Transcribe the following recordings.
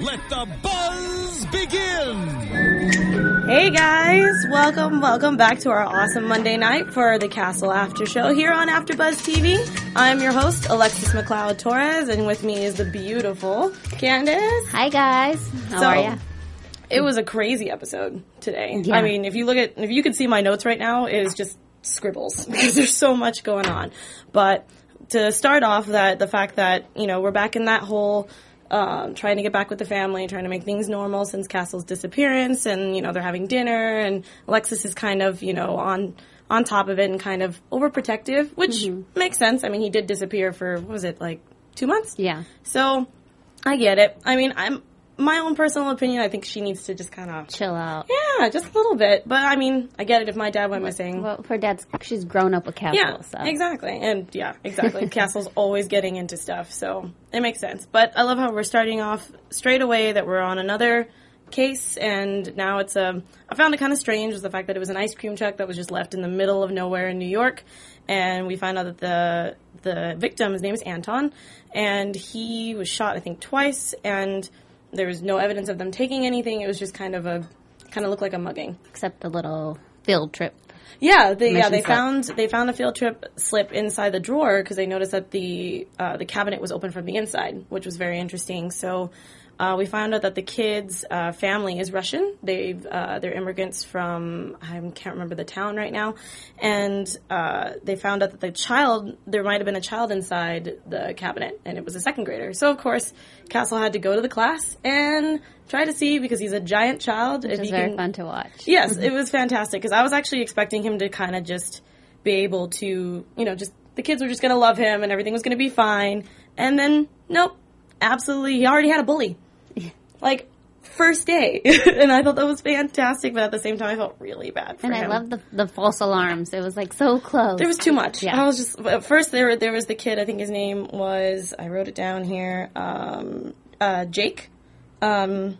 let the buzz begin! Hey guys, welcome, welcome back to our awesome Monday night for the Castle After Show here on AfterBuzz TV. I'm your host, Alexis McLeod Torres, and with me is the beautiful Candice. Hi guys, how So, are ya? It was a crazy episode today. Yeah. I mean, if you look at, if you could see my notes right now, it is just scribbles because there's so much going on. But to start off, that the fact that you know we're back in that whole um, trying to get back with the family, trying to make things normal since Castle's disappearance, and you know they're having dinner, and Alexis is kind of you know on on top of it and kind of overprotective, which makes sense. I mean, he did disappear for what was it like two months? Yeah, So I get it. I mean, I'm my own personal opinion. I think she needs to just kind of chill out. yeah, just a little bit. But I mean, I get it if my dad went missing. Well, her dad's she's grown up with Castle, yeah, so exactly. And yeah, exactly. Castle's always getting into stuff, so it makes sense. But I love how we're starting off straight away that we're on another case and now it's a I found it kind of strange was the fact that it was an ice cream truck that was just left in the middle of nowhere in New York and we find out that the the victim his name is Anton and he was shot I think twice and there was no evidence of them taking anything it was just kind of a kind of looked like a mugging except a little field trip. yeah, they, yeah, they found they found a field trip slip inside the drawer because they noticed that the uh, the cabinet was open from the inside, which was very interesting. So. Uh, we found out that the kids' uh, family is Russian. They've uh, they're immigrants from I can't remember the town right now, and uh, they found out that the child there might have been a child inside the cabinet, and it was a second grader. So of course, Castle had to go to the class and try to see because he's a giant child. if Which is very can, fun to watch. Yes, it was fantastic because I was actually expecting him to kind of just be able to, you know, just the kids were just going to love him and everything was going to be fine. And then, nope, absolutely, he already had a bully. Like, first day. and I thought that was fantastic, but at the same time, I felt really bad for And him. I love the the false alarms. It was like so close. There was too much. Yeah. I was just at first there. There was the kid. I think his name was. I wrote it down here. Um, uh, Jake. Um,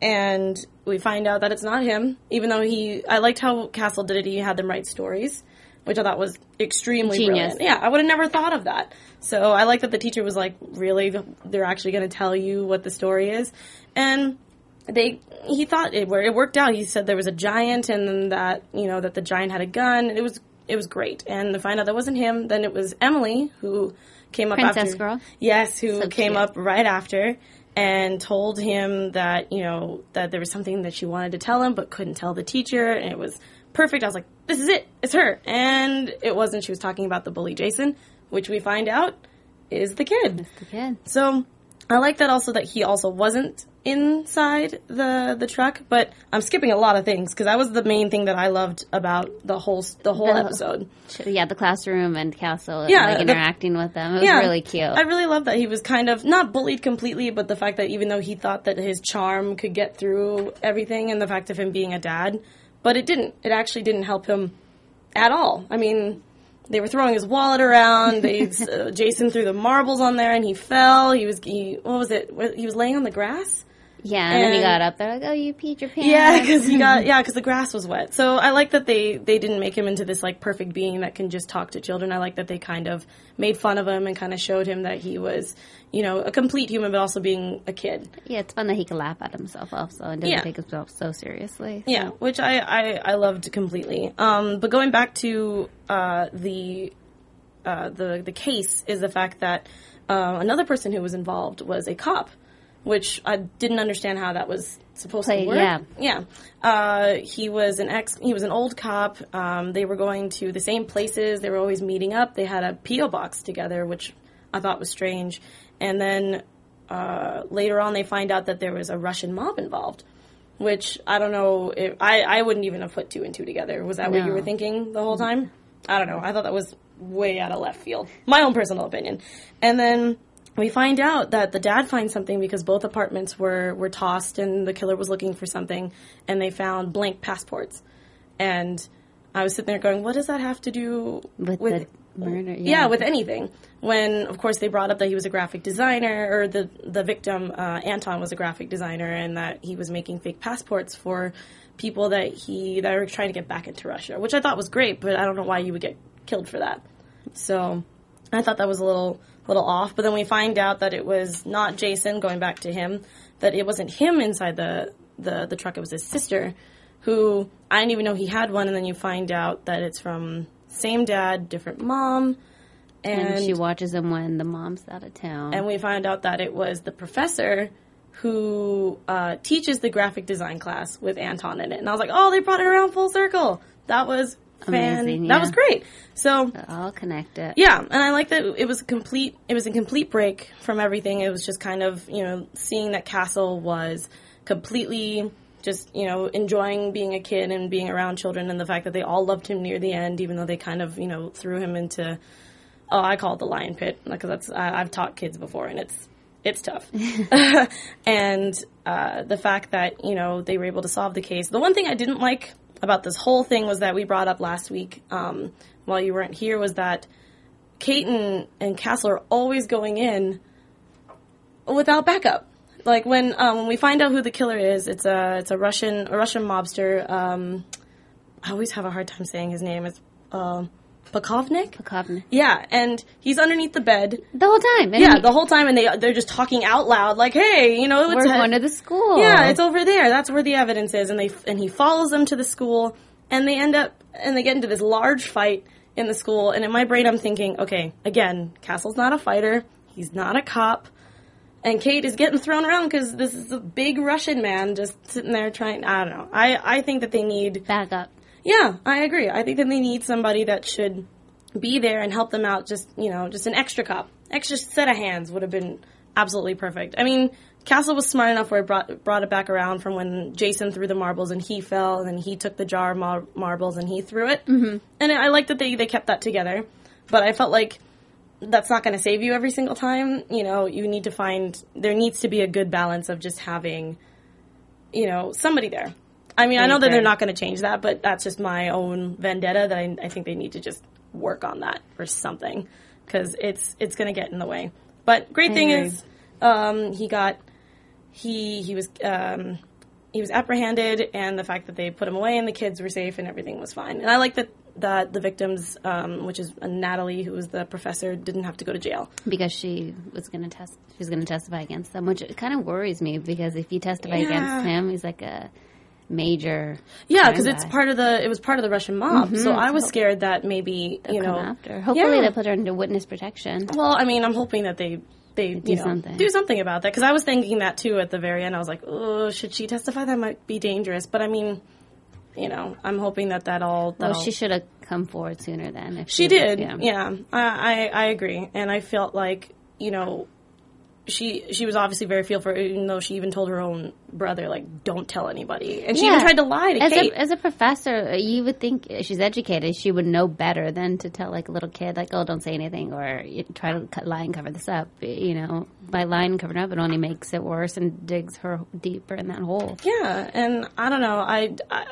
and we find out that it's not him. Even though he, I liked how Castle did it. He had them write stories, which I thought was extremely Genius. brilliant. Yeah, I would have never thought of that. So I like that the teacher was like, really, they're actually going to tell you what the story is, and they he thought it, it worked out. He said there was a giant, and that you know that the giant had a gun. It was it was great, and to find out that wasn't him, then it was Emily who came up Princess after. girl? Yes, who So came cute. up right after and told him that you know that there was something that she wanted to tell him but couldn't tell the teacher, and it was perfect. I was like, this is it, it's her, and it wasn't. She was talking about the bully Jason, which we find out is the kid. the kid. So I like that also that he also wasn't inside the the truck, but I'm skipping a lot of things because that was the main thing that I loved about the whole the whole The- episode. Yeah, the classroom and Castle. Yeah, like the- interacting with them. It was Yeah, really cute. I really love that he was kind of not bullied completely, but the fact that even though he thought that his charm could get through everything, and the fact of him being a dad, but it didn't. It actually didn't help him at all. I mean. They were throwing his wallet around. They, uh, Jason threw the marbles on there, and he fell. He was he, what was it? He was laying on the grass. Yeah, and, then he got up there like, "Oh, you peed your pants." Yeah, because he got yeah, because the grass was wet. So I like that they they didn't make him into this like perfect being that can just talk to children. I like that they kind of made fun of him and kind of showed him that he was you know a complete human, but also being a kid. Yeah, it's fun that he can laugh at himself also and doesn't Yeah. take himself so seriously. Yeah, which I I, I loved completely. Um, but going back to uh, the uh, the the case is the fact that uh, another person who was involved was a cop, which I didn't understand how that was supposed Play- to work. yeah. yeah. Uh, he was an ex. He was an old cop. Um, they were going to the same places. They were always meeting up. They had a PO box together, which I thought was strange. And then uh, later on, they find out that there was a Russian mob involved which I don't know. If, I I wouldn't even have put two and two together. Was that what you were thinking the whole time? I don't know. I thought that was way out of left field. My own personal opinion. And then we find out that the dad finds something because both apartments were were tossed and the killer was looking for something and they found blank passports. And I was sitting there going, what does that have to do With, the murder. yeah. with anything. When, of course, they brought up that he was a graphic designer, or the the victim uh, Anton was a graphic designer, and that he was making fake passports for people that he that were trying to get back into Russia, which I thought was great, but I don't know why you would get killed for that. So I thought that was a little little off. But then we find out that it was not Jason. Going back to him, that it wasn't him inside the the the truck. It was his sister, who I didn't even know he had one. And then you find out that it's from same dad, different mom, and, And she watches him when the mom's out of town. and we found out that it was the professor who uh, teaches the graphic design class with Anton in it. And I was like, oh, they brought it around full circle. That was fan. Amazing, That was great. So all connected. yeah, and I like that it was a complete. It was a complete break from everything. It was just kind of you know seeing that Castle was completely just you know enjoying being a kid and being around children, and the fact that they all loved him near the end, even though they kind of you know threw him into. Oh, I call it the lion pit because that's I, I've taught kids before, and it's it's tough. and uh, the fact that you know they were able to solve the case. The one thing I didn't like about this whole thing was that we brought up last week um, while you weren't here was that and, and Castle are always going in without backup. Like when um, when we find out who the killer is, it's a it's a Russian a Russian mobster. Um, I always have a hard time saying his name. It's uh, Pakovnik. Pakovnik. Yeah, and he's underneath the bed. The whole time. Yeah, he- the whole time, and they they're just talking out loud, like, "Hey, you know, it's we're going to the school. yeah, it's over there. That's where the evidence is." And they and he follows them to the school, and they end up and they get into this large fight in the school. And in my brain, I'm thinking, okay, again, Castle's not a fighter. He's not a cop. And Kate is getting thrown around because this is a big Russian man just sitting there trying. I don't know. I, I think that they need back up. Yeah, I agree. I think that they need somebody that should be there and help them out. Just you know, just an extra cop, extra set of hands would have been absolutely perfect. I mean, Castle was smart enough where it brought brought it back around from when Jason threw the marbles and he fell, and then he took the jar of mar- marbles and he threw it. Mm-hmm. And I like that they they kept that together, but I felt like that's not going to save you every single time. You know, you need to find there needs to be a good balance of just having, you know, somebody there. I mean, I know that they're not going to change that, but that's just my own vendetta that I, I think they need to just work on that or something because it's it's going to get in the way. But great thing is, um, he got he he was um, he was apprehended, and the fact that they put him away and the kids were safe and everything was fine. And I like that that the victims, um, which is uh, Natalie, who was the professor, didn't have to go to jail. because she was going to test. She's going to testify against them, which kind of worries me because if you testify Yeah. against him, he's like a major. Yeah, because it's part of the it was part of the Russian mob. So mm-hmm. I was scared that maybe you know after. Hopefully, Yeah. they'll put her into witness protection. Well, I mean, I'm hoping that they they do something. do something about that because I was thinking that too at the very end. I was like, oh, should she testify? That might be dangerous. But I mean, you know, I'm hoping that that all that Well, all- she should have come forward sooner then. If she did. Yeah. Yeah, I, I I agree, and I felt like you know. She she was obviously very fearful, even though she even told her own brother like, "Don't tell anybody," and she even tried to lie to As Kate. a, as a professor, you would think she's educated. She would know better than to tell like a little kid, like, "Oh, don't say anything," or try to cut, lie and cover this up. You know, by lying and covering up, it only makes it worse and digs her deeper in that hole. Yeah, and I don't know. I, I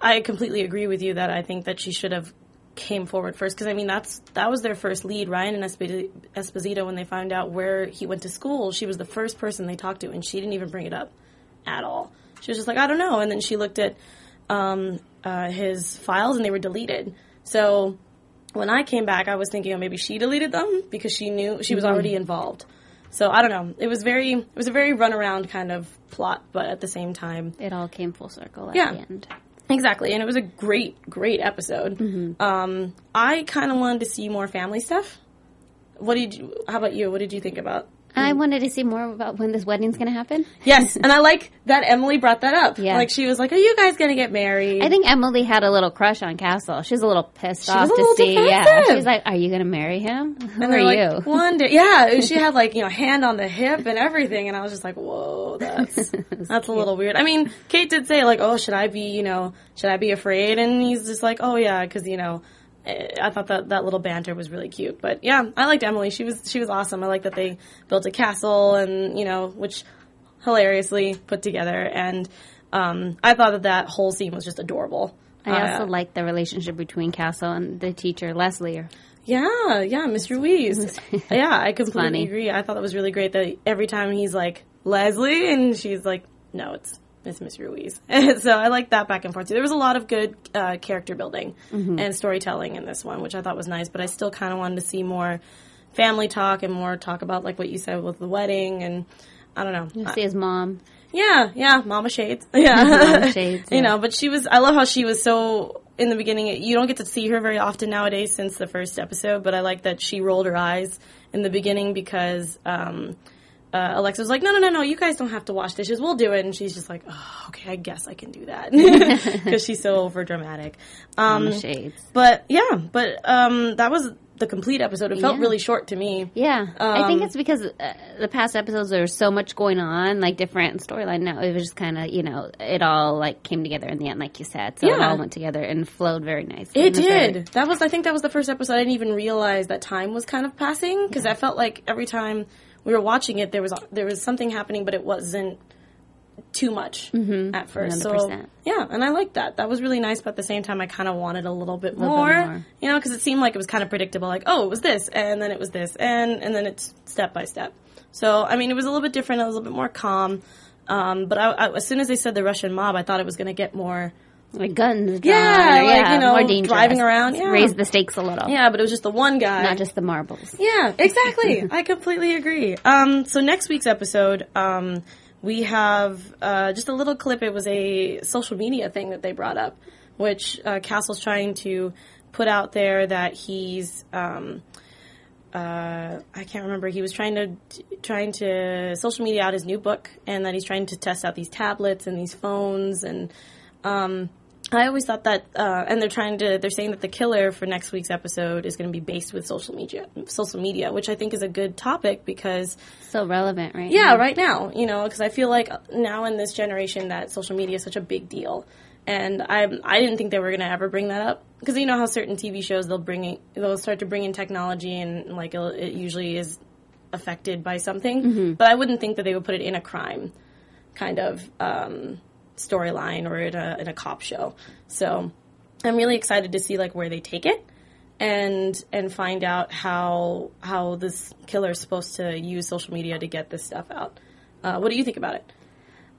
I completely agree with you that I think that she should have came forward first because I mean that's that was their first lead. Ryan and Esposito when they found out where he went to school, she was the first person they talked to, and she didn't even bring it up at all. She was just like, I don't know, and then she looked at um, uh, his files and they were deleted. So when I came back, I was thinking, oh, maybe she deleted them because she knew she was already involved. So I don't know. It was very, it was a very runaround kind of plot, but at the same time, It all came full circle at Yeah. the end. Exactly, and it was a great, great episode. Um, I kind of wanted to see more family stuff. What did you? How about you? What did you think about? I mm. wanted to see more about when this wedding's going to happen. Yes, and I like that Emily brought that up. Yeah. like she was like, "Are you guys gonna get married?" I think Emily had a little crush on Castle. She's a little pissed off was a to little see. Yeah, defensive. she's like, "Are you going to marry him? Who And are they're you?" like, One day, yeah, she had like you know hand on the hip and everything, and I was just like, whoa, that's that's a little weird. I mean, Kate did say like, oh, should I be you know should I be afraid? And he's just like, oh yeah, because you know. Eh, I thought that that little banter was really cute, but yeah, I liked Emily. She was she was awesome. I like that they built a castle and you know, which hilariously put together. And um, I thought that that whole scene was just adorable. I also Uh, like the relationship between Castle and the teacher Leslie. Yeah, yeah, Miss Ruiz. yeah, I completely agree. I thought that was really great that every time he's like Leslie and she's like, no, it's it's Miss Ruiz. so I like that back and forth too. There was a lot of good uh, character building Mm-hmm. and storytelling in this one, which I thought was nice. But I still kind of wanted to see more family talk and more talk about like what you said with the wedding and I don't know. You see his mom. Yeah, yeah, Mama Shades. Yeah, Mama Shades, you know, but she was. I love how she was so in the beginning. You don't get to see her very often nowadays since the first episode, but I like that she rolled her eyes in the beginning because um, uh, Alexa was like, "No, no, no, no, you guys don't have to wash dishes. We'll do it." And she's just like, oh, "Okay, I guess I can do that," because she's so over dramatic. Um, Shades. but yeah, but um, that was the complete episode. It felt Yeah. really short to me. Yeah, I think Um, it's because uh, the past episodes there was so much going on, like different storyline. Now it was just kind of you know it all like came together in the end, like you said. So it Yeah. all went together and flowed very nicely. It did. That was, I think, that was the first episode. I didn't even realize that time was kind of passing because I felt like every time we were watching it, there was there was something happening, but it wasn't too much at first. So 100%. yeah, and I liked that. That was really nice. But at the same time, I kind of wanted a little bit little more, bit more. you know, because it seemed like it was kind of predictable. Like, oh, it was this, and then it was this, and and then it's step by step. So I mean, it was a little bit different. It was a little bit more calm. Um, but I, I, as soon as they said the Russian mob, I thought it was going to get more. Like guns. Yeah, drawn, or, like, you know, more dangerous. driving around, yeah. raise the stakes a little. Yeah, but it was just the one guy. not just the marbles. Yeah, exactly. I completely agree. Um, so next week's episode, um, we have uh, just a little clip. It was a social media thing that they brought up, which uh, Castle's trying to put out there that he's. Um, uh, I can't remember. He was trying to trying to social media out his new book, and that he's trying to test out these tablets and these phones, and um, I always thought that, uh, and they're trying to, they're saying that the killer for next week's episode is going to be based with social media, social media, which I think is a good topic because, So relevant, right? yeah, right now, you know, because I feel like now in this generation that social media is such a big deal, and I, I didn't think they were going to ever bring that up because you know how certain TV shows they'll bring, in, they'll start to bring in technology and like it'll, it usually is affected by something, but I wouldn't think that they would put it in a crime kind of um, storyline or in a in a cop show. So I'm really excited to see like where they take it and and find out how how this killer is supposed to use social media to get this stuff out. Uh, what do you think about it?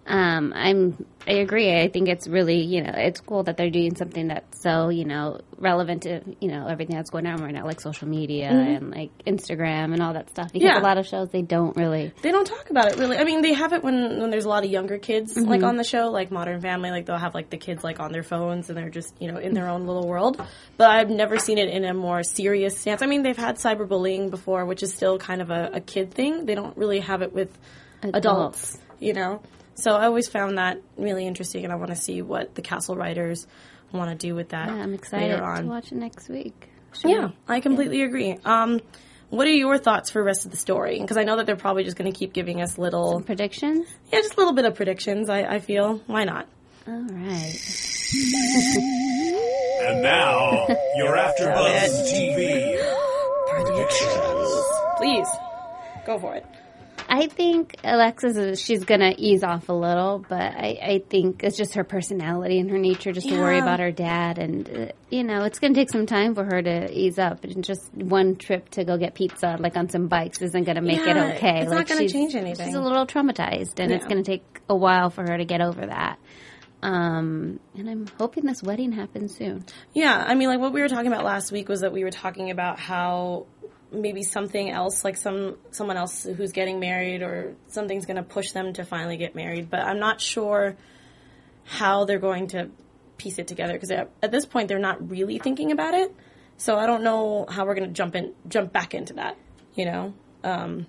Um, I'm. I agree. I think it's really, you know, it's cool that they're doing something that's so, you know, relevant to, you know, everything that's going on right now, like social media and like Instagram and all that stuff. Because Mm-hmm. Yeah. a lot of shows they don't really. They don't talk about it really. I mean, they have it when when there's a lot of younger kids like on the show, like Modern Family. Like they'll have like the kids like on their phones and they're just you know in their own little world. But I've never seen it in a more serious stance. I mean, they've had cyberbullying before, which is still kind of a, a kid thing. They don't really have it with adults, you know. So I always found that really interesting, and I want to see what the Castle writers want to do with that. Yeah, I'm excited later to on. watch it next week. Should Yeah, we? I completely agree. Um, what are your thoughts for the rest of the story? Because I know that they're probably just going to keep giving us little, Predictions? yeah, just a little bit of predictions. I, I feel why not? All right. And now, your AfterBuzz TV predictions. Please, go for it. I think Alexis is she's gonna ease off a little, but I, I think it's just her personality and her nature just to worry about her dad, and uh, you know it's gonna take some time for her to ease up. And just one trip to go get pizza, like on some bikes, isn't gonna make Yeah, it okay. it's not gonna change anything. She's a little traumatized, and it's gonna take a while for her to get over that. Um, and I'm hoping this wedding happens soon. Yeah, I mean, like what we were talking about last week was that we were talking about how maybe something else, like some someone else who's getting married, or something's going to push them to finally get married. But I'm not sure how they're going to piece it together because at, this point they're not really thinking about it. So I don't know how we're going to jump in, jump back into that. You know, um,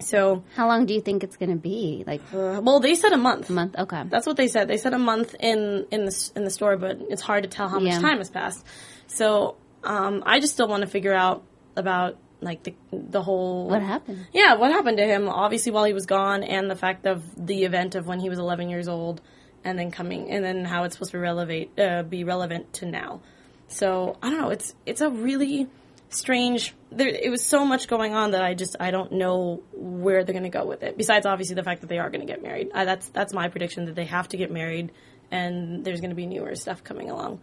So, How long do you think it's going to be? Like uh, well, they said a month. a month? Okay. That's what they said. They said a month in in the in the story, but it's hard to tell how much time has passed. So um, I just still want to figure out about like the the whole What happened? Yeah, what happened to him? Obviously, while he was gone, and the fact of the event of when he was 11 years old, and then coming, and then how it's supposed to be relevant uh, be relevant to now. So I don't know. It's it's a really strange. There, it was so much going on that I just I don't know where they're going to go with it. Besides, obviously, the fact that they are going to get married. I, that's that's my prediction that they have to get married, and there's going to be newer stuff coming along.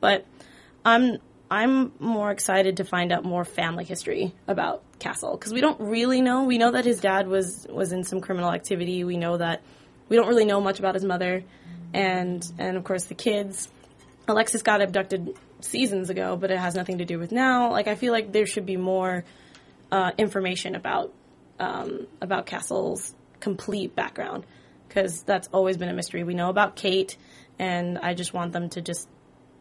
But I'm I'm more excited to find out more family history about Castle because we don't really know. We know that his dad was was in some criminal activity. We know that we don't really know much about his mother, and and of course the kids. Alexis got abducted seasons ago, but it has nothing to do with now. Like I feel like there should be more uh, information about um, about Castle's complete background because that's always been a mystery. We know about Kate, and I just want them to just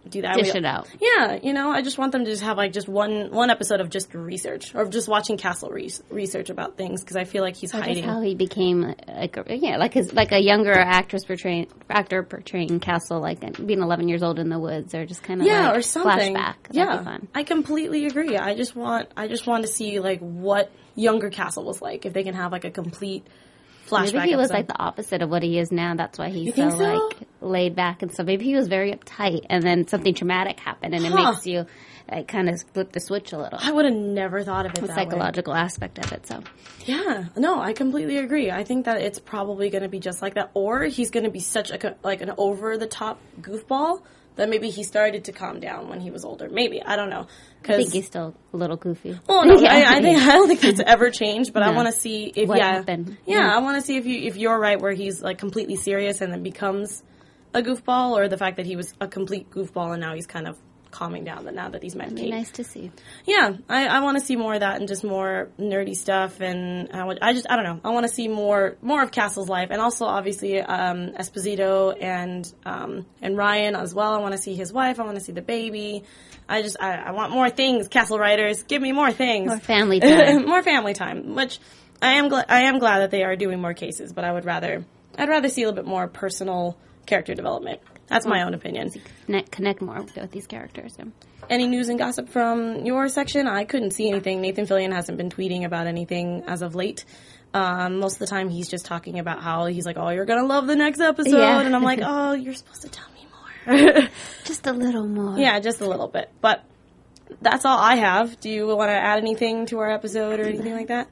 do that. Dish We- it out. Yeah, you know, I just want them to just have like just one one episode of just research or just watching Castle re- research about things because I feel like he's hiding. how he became like a, yeah, like his like a younger actress portraying actor portraying Castle, like being 11 years old in the woods, or just kind of yeah, like or something. flashback. That'd yeah, be fun. I completely agree. I just want I just want to see like what younger Castle was like if they can have like a complete flashback. Maybe he was like the opposite of what he is now. That's why he's so, so? like laid back and stuff. Maybe he was very uptight, and then something traumatic happened, and it makes you like kind of flip the switch a little. I would have never thought of it The that way. psychological aspect of it. So Yeah, no, I completely agree. I think that it's probably going to be just like that, or he's going to be such a like an over the top goofball that maybe he started to calm down when he was older. Maybe I don't know. I think he's still a little goofy. well, no, Yeah. I, I think I don't think that's ever changed. But I want to see if What yeah, happened? yeah, Yeah. I want to see if you if you're right where he's like completely serious and then becomes a goofball, or the fact that he was a complete goofball and now he's kind of calming down. That now that these men be nice to see. Yeah, I, I want to see more of that and just more nerdy stuff, and I, would, I just I don't know. I want to see more more of Castle's life, and also obviously um, Esposito and um, and Ryan as well. I want to see his wife. I want to see the baby. I just I, I want more things. Castle writers, give me more things. More family time. more family time. Which I am glad I am glad that they are doing more cases, but I would rather I'd rather see a little bit more personal character development. That's my own opinion. Connect, connect more with these characters. So. Any news and gossip from your section? I couldn't see anything. Nathan Fillion hasn't been tweeting about anything as of late. Um, most of the time, he's just talking about how he's like, "Oh, you're gonna love the next episode," Yeah. and I'm like, "Oh, you're supposed to tell me more." Just a little more. yeah, just a little bit, but that's all I have. Do you want to add anything to our episode or anything like that?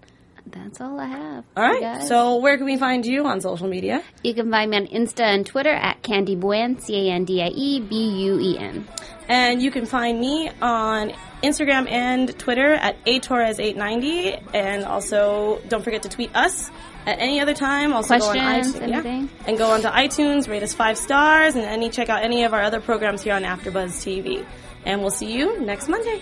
That's all I have. All right. So, where can we find you on social media? You can find me on Insta and Twitter at Candy Buen, C A N D I E B U E N. And you can find me on Instagram and Twitter at atorres890. And also, don't forget to tweet us at any other time. Also, go on Questions, iTunes, anything? and go onto iTunes, rate us five stars, and any check out any of our other programs here on AfterBuzz TV. And we'll see you next Monday.